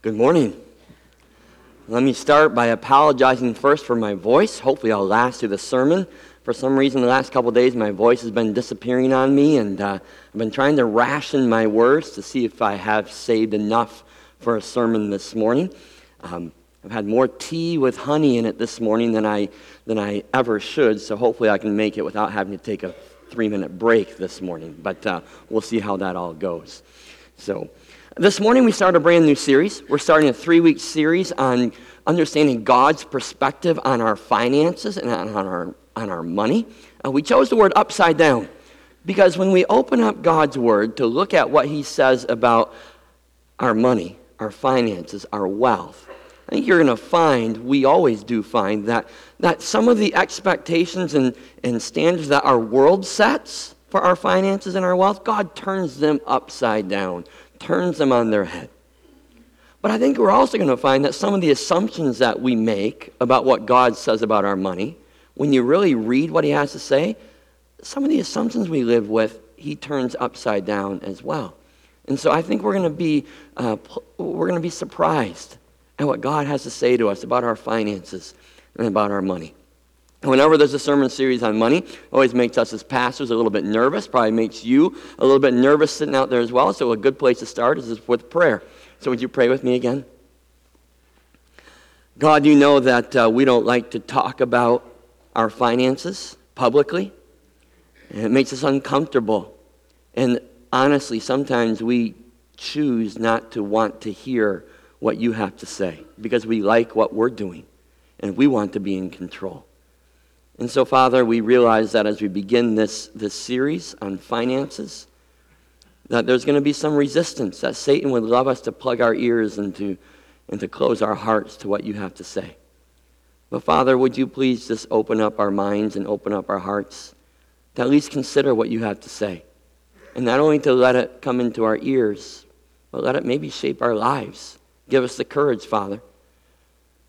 Good morning. Let me start by apologizing first for my voice. Hopefully, I'll last through the sermon. For some reason, the last couple days, my voice has been disappearing on me, and uh, I've been trying to ration my words to see if I have saved enough for a sermon this morning. Um, I've had more tea with honey in it this morning than I, than I ever should, so hopefully, I can make it without having to take a three minute break this morning. But uh, we'll see how that all goes. So, this morning, we start a brand new series. We're starting a three week series on understanding God's perspective on our finances and on our, on our money. Uh, we chose the word upside down because when we open up God's word to look at what He says about our money, our finances, our wealth, I think you're going to find, we always do find, that, that some of the expectations and, and standards that our world sets for our finances and our wealth, God turns them upside down turns them on their head. But I think we're also going to find that some of the assumptions that we make about what God says about our money, when you really read what He has to say, some of the assumptions we live with, He turns upside down as well. And so I think we're going to be, uh, we're going to be surprised at what God has to say to us about our finances and about our money. Whenever there's a sermon series on money, always makes us as pastors a little bit nervous, probably makes you a little bit nervous sitting out there as well. So, a good place to start is with prayer. So, would you pray with me again? God, you know that uh, we don't like to talk about our finances publicly, and it makes us uncomfortable. And honestly, sometimes we choose not to want to hear what you have to say because we like what we're doing and we want to be in control. And so, Father, we realize that as we begin this, this series on finances, that there's going to be some resistance, that Satan would love us to plug our ears and to, and to close our hearts to what you have to say. But, Father, would you please just open up our minds and open up our hearts to at least consider what you have to say? And not only to let it come into our ears, but let it maybe shape our lives. Give us the courage, Father,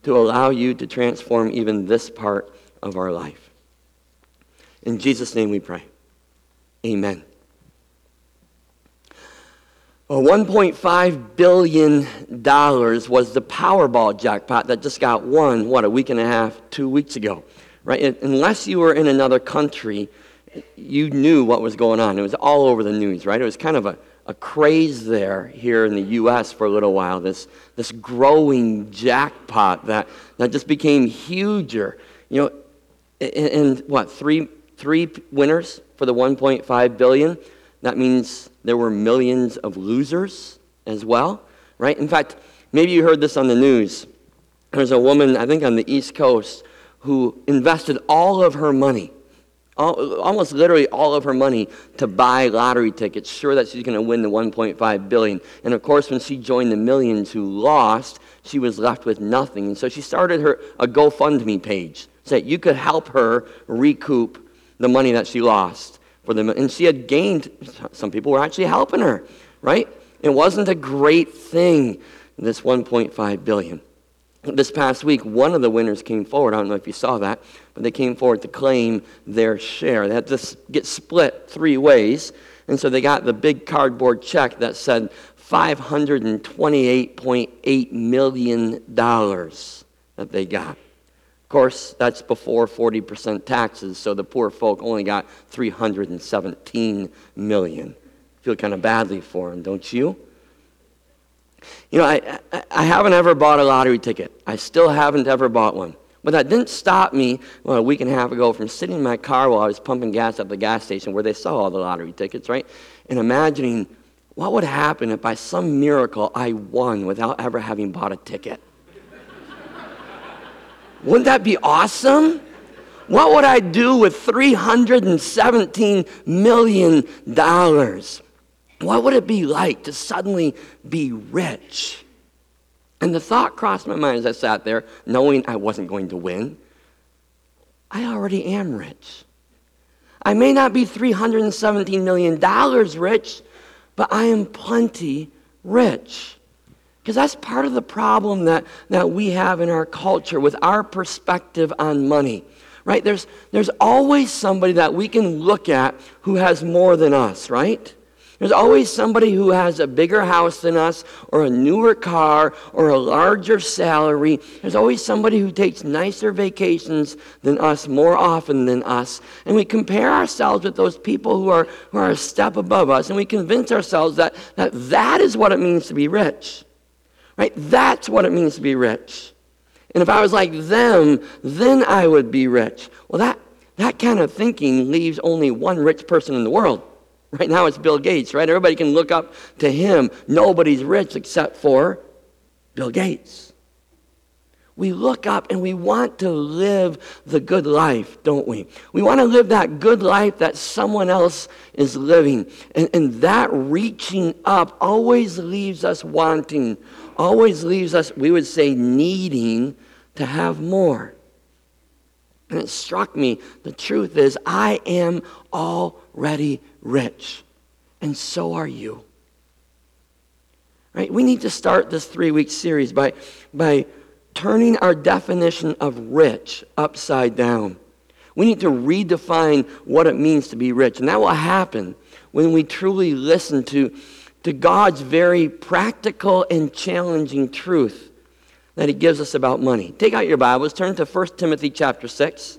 to allow you to transform even this part of our life. In Jesus' name we pray. Amen. Well, $1.5 billion was the Powerball jackpot that just got won, what, a week and a half, two weeks ago, right? Unless you were in another country, you knew what was going on. It was all over the news, right? It was kind of a, a craze there here in the U.S. for a little while, this, this growing jackpot that, that just became huger. You know, and what three three winners for the 1.5 billion? That means there were millions of losers as well right? In fact maybe you heard this on the news. There's a woman i think on the east coast who invested all of her money almost literally all of her money to buy lottery tickets sure that she's going to win the 1.5 billion. And of course when she joined the millions who lost she was left with nothing. And so she started her a gofundme page that you could help her recoup the money that she lost for them. And she had gained, some people were actually helping her, right? It wasn't a great thing, this 1.5 billion. This past week, one of the winners came forward. I don't know if you saw that, but they came forward to claim their share. They had to get split three ways. And so they got the big cardboard check that said $528.8 million that they got. Of course, that's before 40% taxes, so the poor folk only got 317 million. Feel kind of badly for them, don't you? You know, I, I, I haven't ever bought a lottery ticket. I still haven't ever bought one. But that didn't stop me well, a week and a half ago from sitting in my car while I was pumping gas at the gas station where they sell all the lottery tickets, right? And imagining what would happen if by some miracle I won without ever having bought a ticket. Wouldn't that be awesome? What would I do with $317 million? What would it be like to suddenly be rich? And the thought crossed my mind as I sat there, knowing I wasn't going to win. I already am rich. I may not be $317 million rich, but I am plenty rich. Because that's part of the problem that, that we have in our culture with our perspective on money. Right? There's, there's always somebody that we can look at who has more than us, right? There's always somebody who has a bigger house than us, or a newer car, or a larger salary. There's always somebody who takes nicer vacations than us more often than us. And we compare ourselves with those people who are, who are a step above us, and we convince ourselves that, that that is what it means to be rich. Right? That's what it means to be rich. And if I was like them, then I would be rich. Well, that, that kind of thinking leaves only one rich person in the world. Right now it's Bill Gates, right? Everybody can look up to him. Nobody's rich except for Bill Gates. We look up and we want to live the good life, don't we? We want to live that good life that someone else is living. And, and that reaching up always leaves us wanting, always leaves us, we would say, needing to have more. And it struck me the truth is, I am already rich, and so are you. Right? We need to start this three week series by, by turning our definition of rich upside down. We need to redefine what it means to be rich, and that will happen when we truly listen to, to God's very practical and challenging truth that he gives us about money. Take out your Bibles, turn to 1 Timothy chapter 6,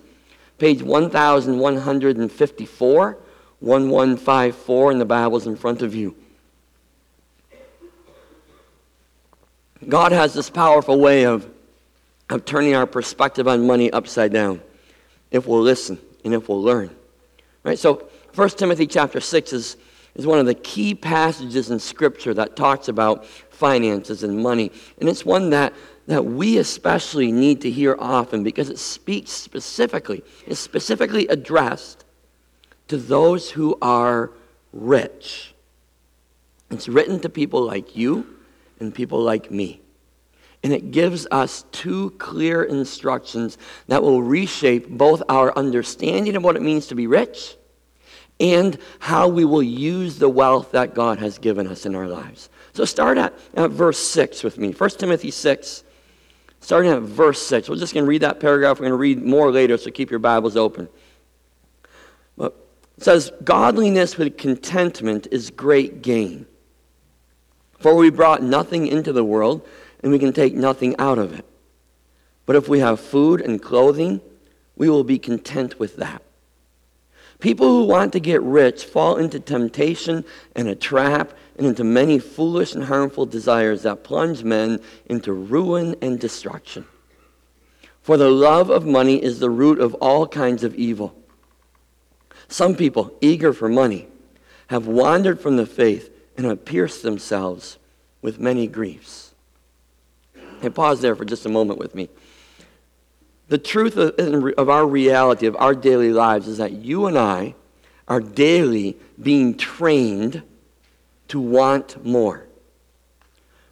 page 1154, 1154 in the Bibles in front of you. God has this powerful way of, of turning our perspective on money upside down if we'll listen and if we'll learn. Right? So 1 Timothy chapter 6 is, is one of the key passages in Scripture that talks about finances and money. And it's one that that we especially need to hear often because it speaks specifically, it's specifically addressed to those who are rich. It's written to people like you and people like me. And it gives us two clear instructions that will reshape both our understanding of what it means to be rich and how we will use the wealth that God has given us in our lives. So start at, at verse 6 with me. 1 Timothy 6, starting at verse 6. We're just going to read that paragraph. We're going to read more later, so keep your Bibles open. But it says, Godliness with contentment is great gain. For we brought nothing into the world, and we can take nothing out of it. But if we have food and clothing, we will be content with that. People who want to get rich fall into temptation and a trap and into many foolish and harmful desires that plunge men into ruin and destruction. For the love of money is the root of all kinds of evil. Some people, eager for money, have wandered from the faith and have pierced themselves with many griefs. Hey, pause there for just a moment with me. The truth of, our reality, of our daily lives, is that you and I are daily being trained to want more.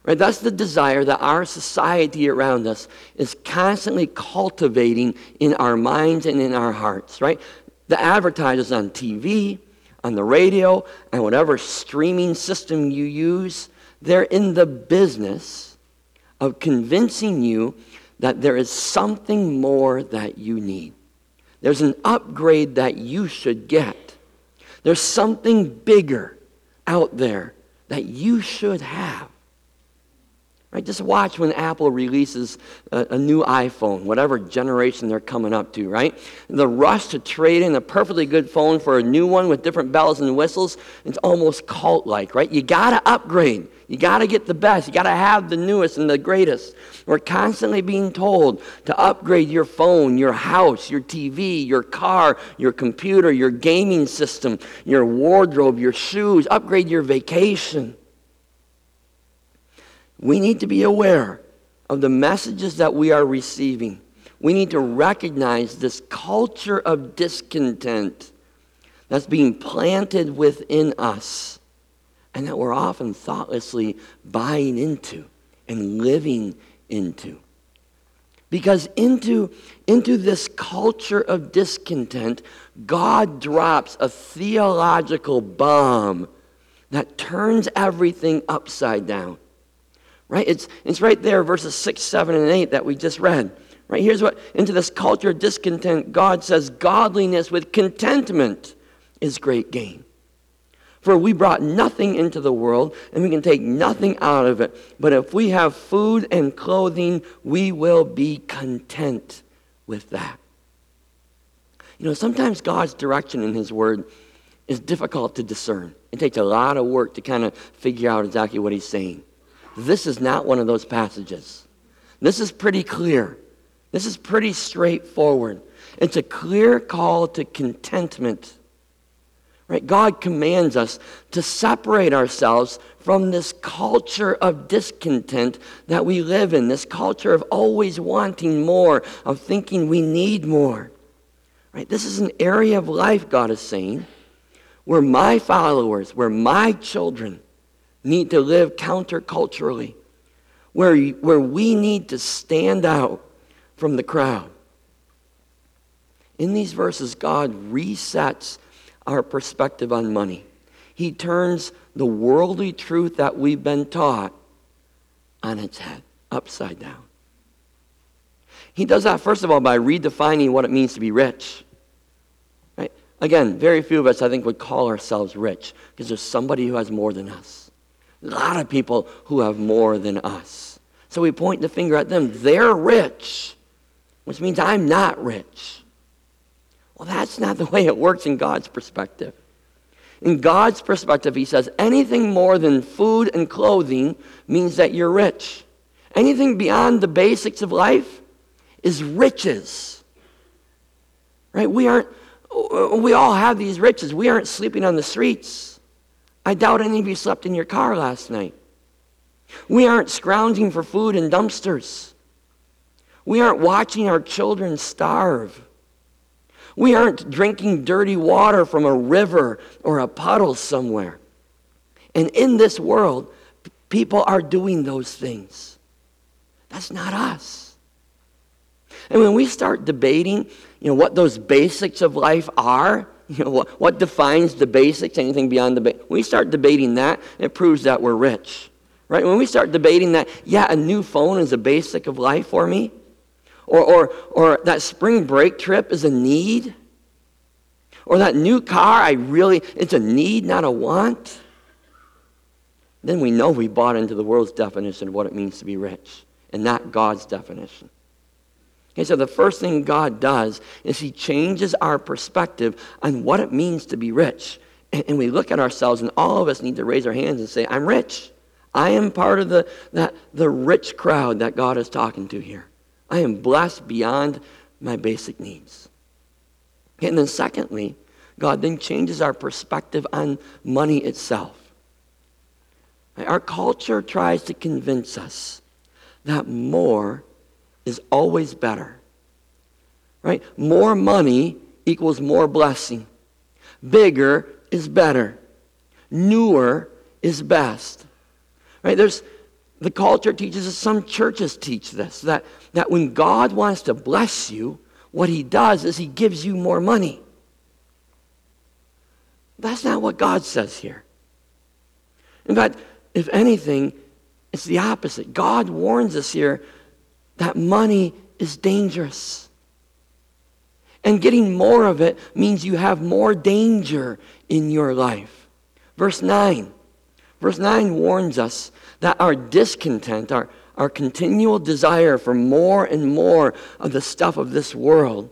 Right? That's the desire that our society around us is constantly cultivating in our minds and in our hearts, right? The advertisers on TV, on the radio, and whatever streaming system you use, they're in the business of convincing you that there is something more that you need. There's an upgrade that you should get. There's something bigger out there that you should have. Right? Just watch when Apple releases a, a, new iPhone, whatever generation they're coming up to, right? The rush to trade in a perfectly good phone for a new one with different bells and whistles, it's almost cult like, right? You got to upgrade. You got to get the best. You got to have the newest and the greatest. We're constantly being told to upgrade your phone, your house, your TV, your car, your computer, your gaming system, your wardrobe, your shoes, upgrade your vacation. We need to be aware of the messages that we are receiving. We need to recognize this culture of discontent that's being planted within us and that we're often thoughtlessly buying into and living into. Because into, into this culture of discontent, God drops a theological bomb that turns everything upside down. Right? It's, it's right there, verses 6, 7, and 8 that we just read. Right? Here's what, into this culture of discontent, God says, godliness with contentment is great gain. For we brought nothing into the world, and we can take nothing out of it. But if we have food and clothing, we will be content with that. You know, sometimes God's direction in His Word is difficult to discern. It takes a lot of work to kind of figure out exactly what He's saying. This is not one of those passages. This is pretty clear. This is pretty straightforward. It's a clear call to contentment. Right? God commands us to separate ourselves from this culture of discontent that we live in, this culture of always wanting more, of thinking we need more. Right? This is an area of life, God is saying, where my followers, where my children need to live counterculturally, where, where we need to stand out from the crowd. In these verses, God resets our perspective on money. He turns the worldly truth that we've been taught on its head, upside down. He does that, first of all, by redefining what it means to be rich. Right? Again, very few of us, I think, would call ourselves rich because there's somebody who has more than us. A lot of people who have more than us. So we point the finger at them. They're rich, which means I'm not rich. Well, that's not the way it works in God's perspective. In God's perspective, He says anything more than food and clothing means that you're rich. Anything beyond the basics of life is riches. Right? We aren't, we all have these riches. We aren't sleeping on the streets. I doubt any of you slept in your car last night. We aren't scrounging for food in dumpsters. We aren't watching our children starve. We aren't drinking dirty water from a river or a puddle somewhere. And in this world, people are doing those things. That's not us. And when we start debating, you know, what those basics of life are, you know, what, what defines the basics, anything beyond the basics, we start debating that, it proves that we're rich. Right? When we start debating that, yeah, a new phone is a basic of life for me, or, or, or that spring break trip is a need. Or that new car, I really, it's a need, not a want. Then we know we bought into the world's definition of what it means to be rich and not God's definition. So the first thing God does is He changes our perspective on what it means to be rich. And, and we look at ourselves, and all of us need to raise our hands and say, I'm rich. I am part of the, that, the rich crowd that God is talking to here. I am blessed beyond my basic needs. And then, secondly, God then changes our perspective on money itself. Our culture tries to convince us that more is always better. Right? More money equals more blessing. Bigger is better. Newer is best. Right? There's the culture teaches us, some churches teach this, that, that when God wants to bless you, what he does is he gives you more money. That's not what God says here. In fact, if anything, it's the opposite. God warns us here that money is dangerous. And getting more of it means you have more danger in your life. Verse 9. Verse 9 warns us that our discontent, our, our continual desire for more and more of the stuff of this world,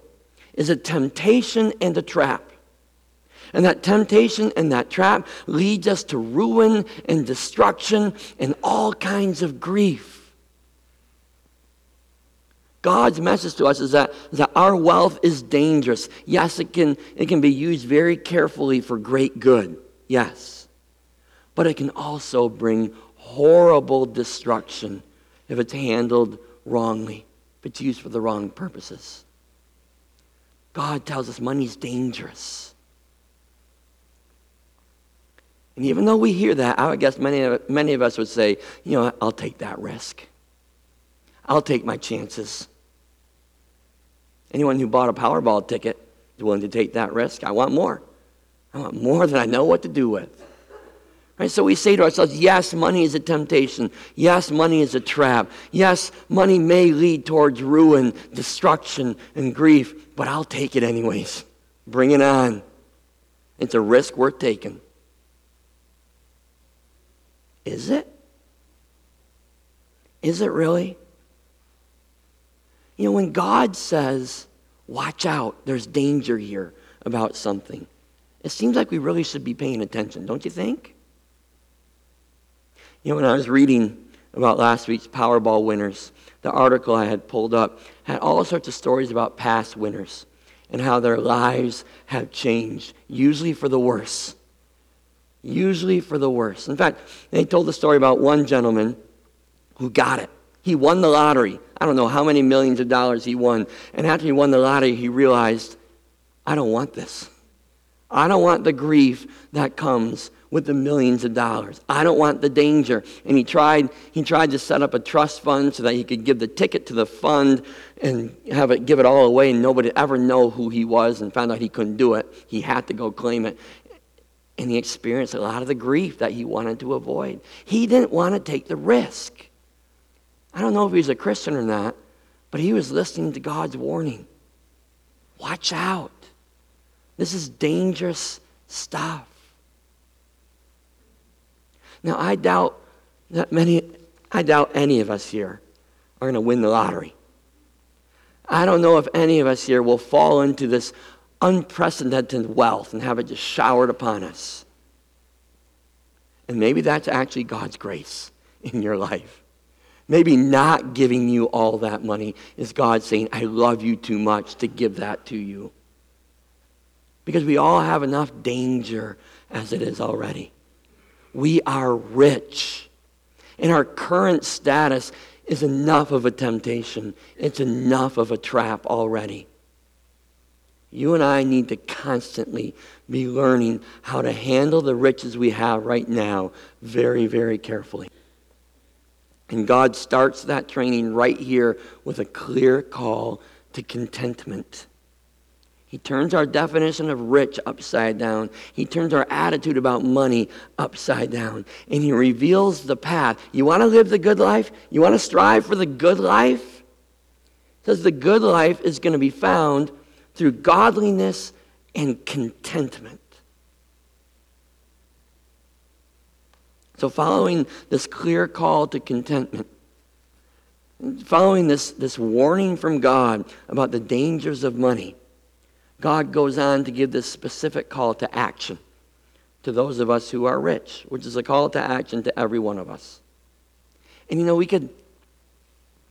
is a temptation and a trap. And that temptation and that trap leads us to ruin and destruction and all kinds of grief. God's message to us is that, that our wealth is dangerous. Yes, it can, it can be used very carefully for great good. Yes. But it can also bring horrible destruction if it's handled wrongly, if it's used for the wrong purposes. God tells us money's dangerous. And even though we hear that, I would guess many of, many of us would say, you know, I'll take that risk. I'll take my chances. Anyone who bought a Powerball ticket is willing to take that risk. I want more. I want more than I know what to do with. Right? So we say to ourselves, yes, money is a temptation. Yes, money is a trap. Yes, money may lead towards ruin, destruction, and grief, but I'll take it anyways. Bring it on. It's a risk worth taking. Is it? Is it really? You know, when God says, watch out, there's danger here about something, it seems like we really should be paying attention, don't you think? You know, when I was reading about last week's Powerball winners, the article I had pulled up had all sorts of stories about past winners and how their lives have changed, usually for the worse. Usually for the worse. In fact, they told the story about one gentleman who got it. He won the lottery. I don't know how many millions of dollars he won. And after he won the lottery, he realized, I don't want this. I don't want the grief that comes with the millions of dollars. I don't want the danger. And he tried, he tried to set up a trust fund so that he could give the ticket to the fund and have it give it all away and nobody ever know who he was and found out he couldn't do it. He had to go claim it. And he experienced a lot of the grief that he wanted to avoid. He didn't want to take the risk. I don't know if he's a Christian or not, but he was listening to God's warning. Watch out. This is dangerous stuff. Now, I doubt that many, I doubt any of us here are going to win the lottery. I don't know if any of us here will fall into this unprecedented wealth and have it just showered upon us. And maybe that's actually God's grace in your life. Maybe not giving you all that money is God saying, I love you too much to give that to you. Because we all have enough danger as it is already. We are rich. And our current status is enough of a temptation, it's enough of a trap already. You and I need to constantly be learning how to handle the riches we have right now very, very carefully. And God starts that training right here with a clear call to contentment. He turns our definition of rich upside down. He turns our attitude about money upside down. And he reveals the path. You want to live the good life? You want to strive for the good life? He says the good life is going to be found through godliness and contentment. So, following this clear call to contentment, following this, this warning from God about the dangers of money, God goes on to give this specific call to action to those of us who are rich, which is a call to action to every one of us. And you know, we could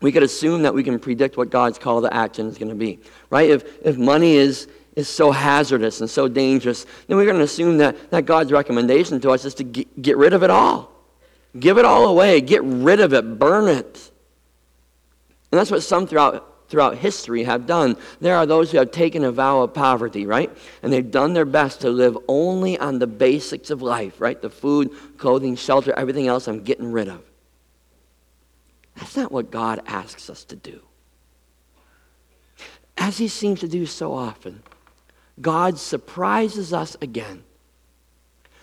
we could assume that we can predict what God's call to action is going to be, right? If, if money is, is so hazardous and so dangerous, then we're going to assume that, that God's recommendation to us is to get, get rid of it all. Give it all away. Get rid of it. Burn it. And that's what some throughout, throughout history have done. There are those who have taken a vow of poverty, right? And they've done their best to live only on the basics of life, right? The food, clothing, shelter, everything else I'm getting rid of. That's not what God asks us to do. As He seems to do so often, God surprises us again.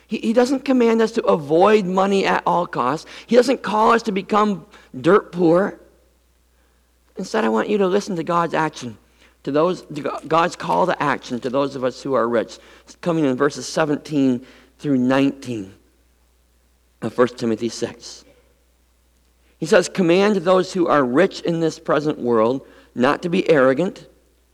He, he doesn't command us to avoid money at all costs, He doesn't call us to become dirt poor. Instead, I want you to listen to God's action, to those God's call to action to those of us who are rich. It's coming in verses 17 through 19 of 1 Timothy 6. He says, Command those who are rich in this present world not to be arrogant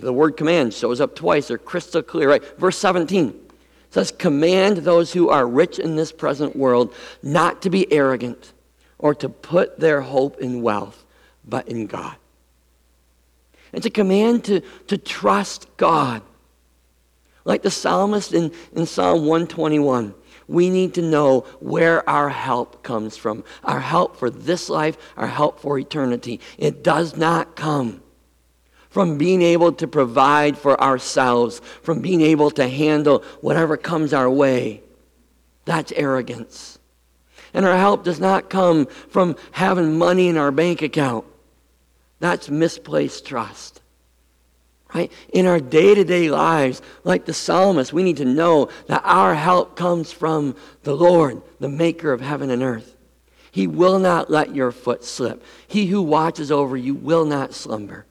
The word command shows up twice. They're crystal clear, right? Verse 17 says, Command those who are rich in this present world not to be arrogant or to put their hope in wealth, but in God. It's a command to, to trust God. Like the psalmist in, in Psalm 121, we need to know where our help comes from. Our help for this life, our help for eternity. It does not come from being able to provide for ourselves, from being able to handle whatever comes our way. That's arrogance. And our help does not come from having money in our bank account. That's misplaced trust. Right? In our day to day lives, like the psalmist, we need to know that our help comes from the Lord, the maker of heaven and earth. He will not let your foot slip. He who watches over you will not slumber.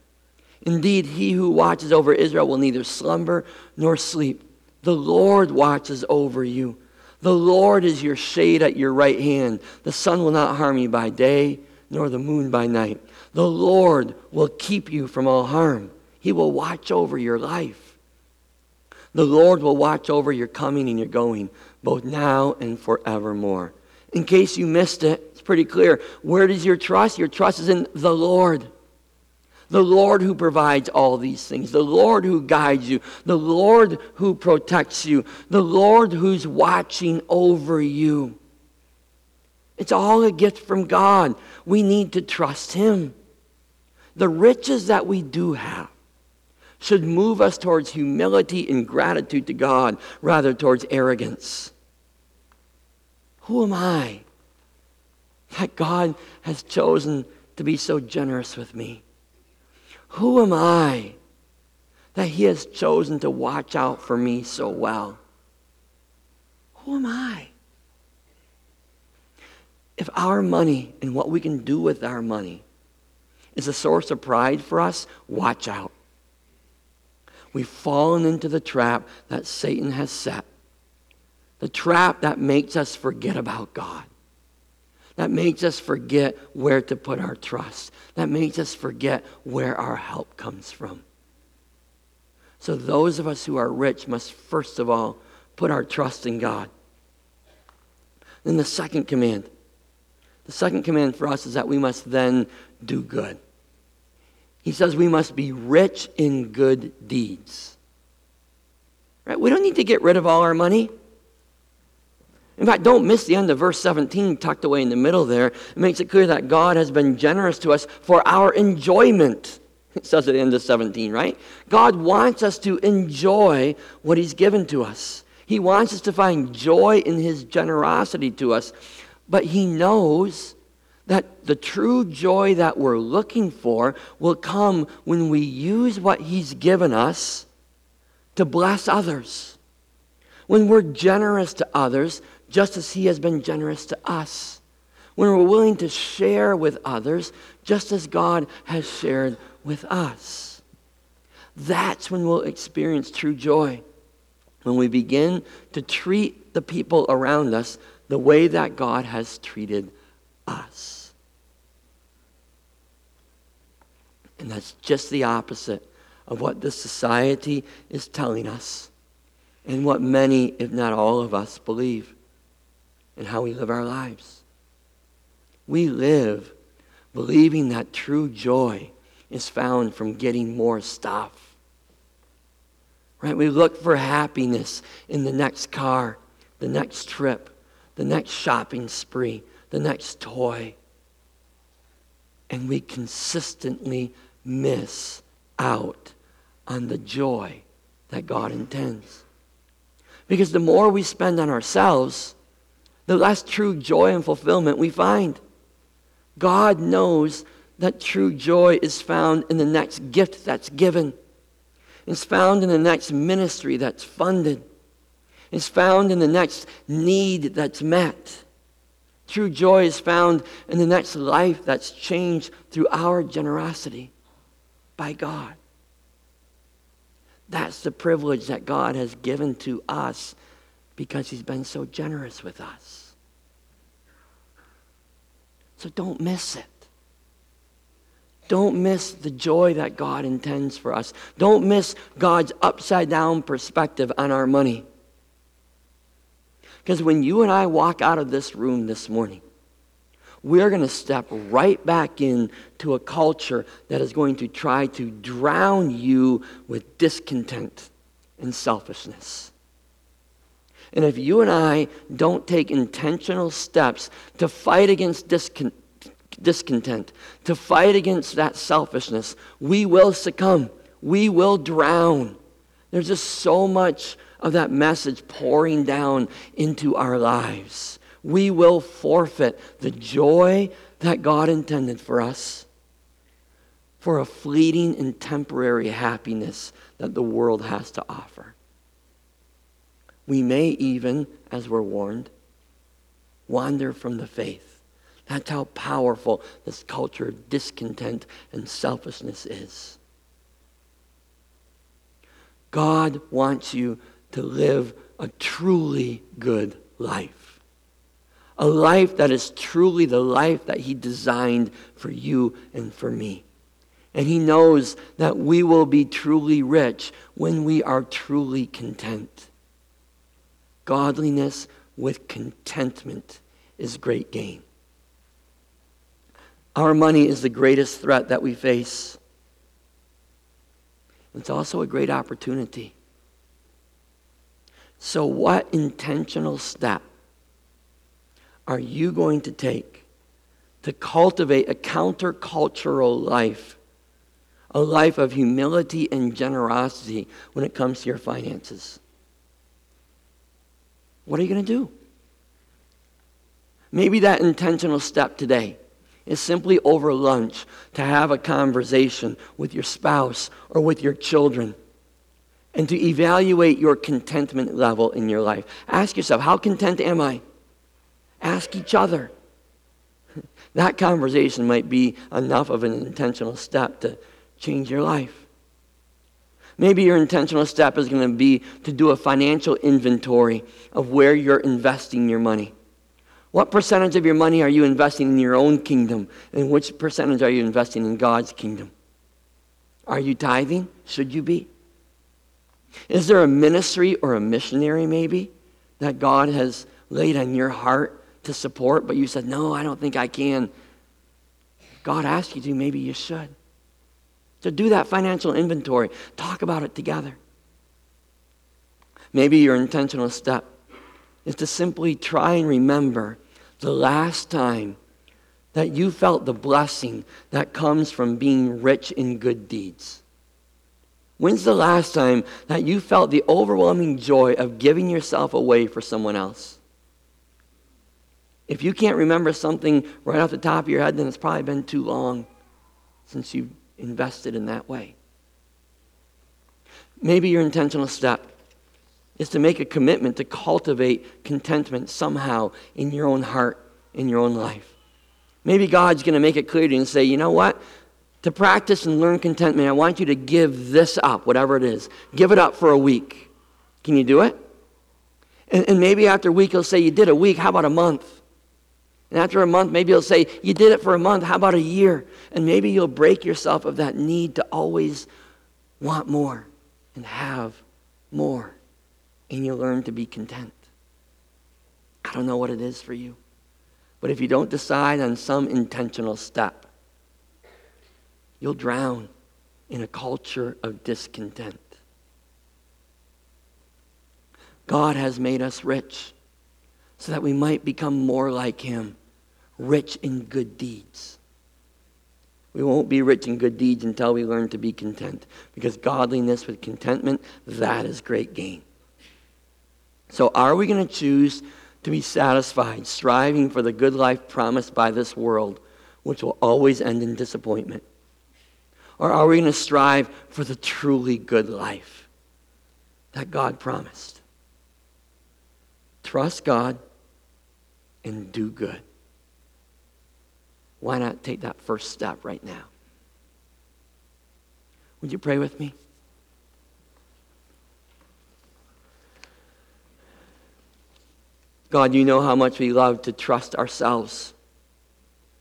Indeed, he who watches over Israel will neither slumber nor sleep. The Lord watches over you. The Lord is your shade at your right hand. The sun will not harm you by day, nor the moon by night. The Lord will keep you from all harm. He will watch over your life. The Lord will watch over your coming and your going, both now and forevermore. In case you missed it, it's pretty clear. Where does your trust? Your trust is in the Lord. The Lord who provides all these things, the Lord who guides you, the Lord who protects you, the Lord who's watching over you. It's all a gift from God. We need to trust Him. The riches that we do have should move us towards humility and gratitude to God rather towards arrogance. Who am I that God has chosen to be so generous with me? Who am I that He has chosen to watch out for me so well? Who am I? If our money and what we can do with our money is a source of pride for us, watch out. We've fallen into the trap that Satan has set. The trap that makes us forget about God. That makes us forget where to put our trust. That makes us forget where our help comes from. So, those of us who are rich must first of all put our trust in God. Then, the second command the second command for us is that we must then do good. He says we must be rich in good deeds. Right? We don't need to get rid of all our money. In fact, don't miss the end of verse 17, tucked away in the middle there. It makes it clear that God has been generous to us for our enjoyment. It says at the end of 17, right? God wants us to enjoy what He's given to us. He wants us to find joy in His generosity to us. But He knows that the true joy that we're looking for will come when we use what He's given us to bless others. When we're generous to others, just as He has been generous to us. When we're willing to share with others, just as God has shared with us. That's when we'll experience true joy. When we begin to treat the people around us the way that God has treated us. And that's just the opposite of what this society is telling us and what many, if not all of us, believe and how we live our lives. We live believing that true joy is found from getting more stuff. Right? We look for happiness in the next car, the next trip, the next shopping spree, the next toy. And we consistently miss out on the joy that God intends. Because the more we spend on ourselves, the less true joy and fulfillment we find. God knows that true joy is found in the next gift that's given. It's found in the next ministry that's funded. It's found in the next need that's met. True joy is found in the next life that's changed through our generosity by God. That's the privilege that God has given to us because He's been so generous with us. So don't miss it. Don't miss the joy that God intends for us. Don't miss God's upside down perspective on our money. Because when you and I walk out of this room this morning, we're going to step right back into a culture that is going to try to drown you with discontent and selfishness. And if you and I don't take intentional steps to fight against discontent, discontent, to fight against that selfishness, we will succumb. We will drown. There's just so much of that message pouring down into our lives we will forfeit the joy that God intended for us for a fleeting and temporary happiness that the world has to offer. We may even, as we're warned, wander from the faith. That's how powerful this culture of discontent and selfishness is. God wants you to live a truly good life. A life that is truly the life that He designed for you and for me. And He knows that we will be truly rich when we are truly content. Godliness with contentment is great gain. Our money is the greatest threat that we face. It's also a great opportunity. So, what intentional step are you going to take to cultivate a countercultural life, a life of humility and generosity when it comes to your finances? What are you going to do? Maybe that intentional step today is simply over lunch to have a conversation with your spouse or with your children and to evaluate your contentment level in your life. Ask yourself, how content am I? Ask each other. That conversation might be enough of an intentional step to change your life. Maybe your intentional step is going to be to do a financial inventory of where you're investing your money. What percentage of your money are you investing in your own kingdom? And which percentage are you investing in God's kingdom? Are you tithing? Should you be? Is there a ministry or a missionary, maybe, that God has laid on your heart to support, but you said, No, I don't think I can? God asked you to, maybe you should. So do that financial inventory. Talk about it together. Maybe your intentional step is to simply try and remember the last time that you felt the blessing that comes from being rich in good deeds? When's the last time that you felt the overwhelming joy of giving yourself away for someone else? If you can't remember something right off the top of your head, then it's probably been too long since you've invested in that way. Maybe your intentional step is to make a commitment to cultivate contentment somehow in your own heart, in your own life. Maybe God's going to make it clear to you and say, you know what? To practice and learn contentment, I want you to give this up, whatever it is. Give it up for a week. Can you do it? And, and maybe after a week, he'll say, You did a week, how about a month? And after a month, maybe you'll say, You did it for a month, how about a year? And maybe you'll break yourself of that need to always want more and have more and you'll learn to be content. I don't know what it is for you, but if you don't decide on some intentional step, you'll drown in a culture of discontent. God has made us rich so that we might become more like Him, rich in good deeds. We won't be rich in good deeds until we learn to be content, because godliness with contentment, that is great gain. So, are we going to choose to be satisfied, striving for the good life promised by this world, which will always end in disappointment? Or are we going to strive for the truly good life that God promised? Trust God and do good. Why not take that first step right now? Would you pray with me? God, you know how much we love to trust ourselves.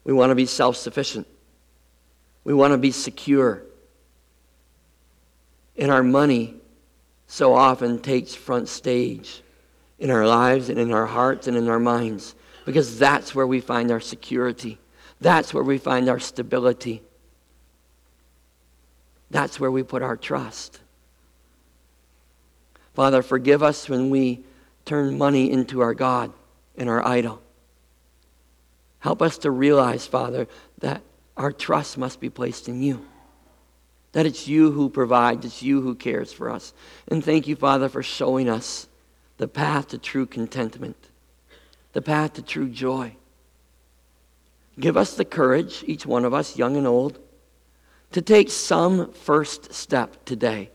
We want to be self sufficient. We want to be secure. And our money so often takes front stage in our lives and in our hearts and in our minds because that's where we find our security. That's where we find our stability. That's where we put our trust. Father, forgive us when we turn money into our God and our idol. Help us to realize, Father, that our trust must be placed in you. That it's you who provides, it's you who cares for us. And thank you, Father, for showing us the path to true contentment. the path to true joy. Give us the courage, each one of us, young and old, to take some first step today.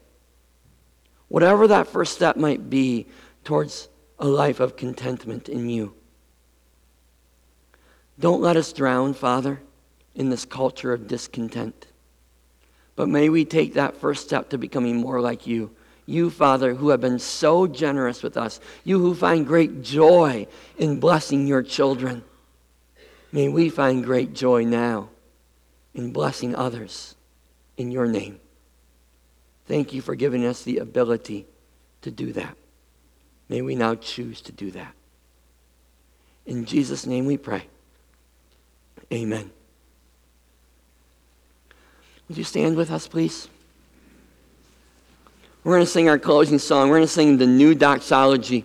Whatever that first step might be towards a life of contentment in you. Don't let us drown, Father, in this culture of discontent. But may we take that first step to becoming more like you. You, Father, who have been so generous with us. You who find great joy in blessing your children. May we find great joy now in blessing others in your name. Thank you for giving us the ability to do that. May we now choose to do that. In Jesus' name we pray. Amen. Would you stand with us, please? We're going to sing our closing song. We're going to sing the new doxology.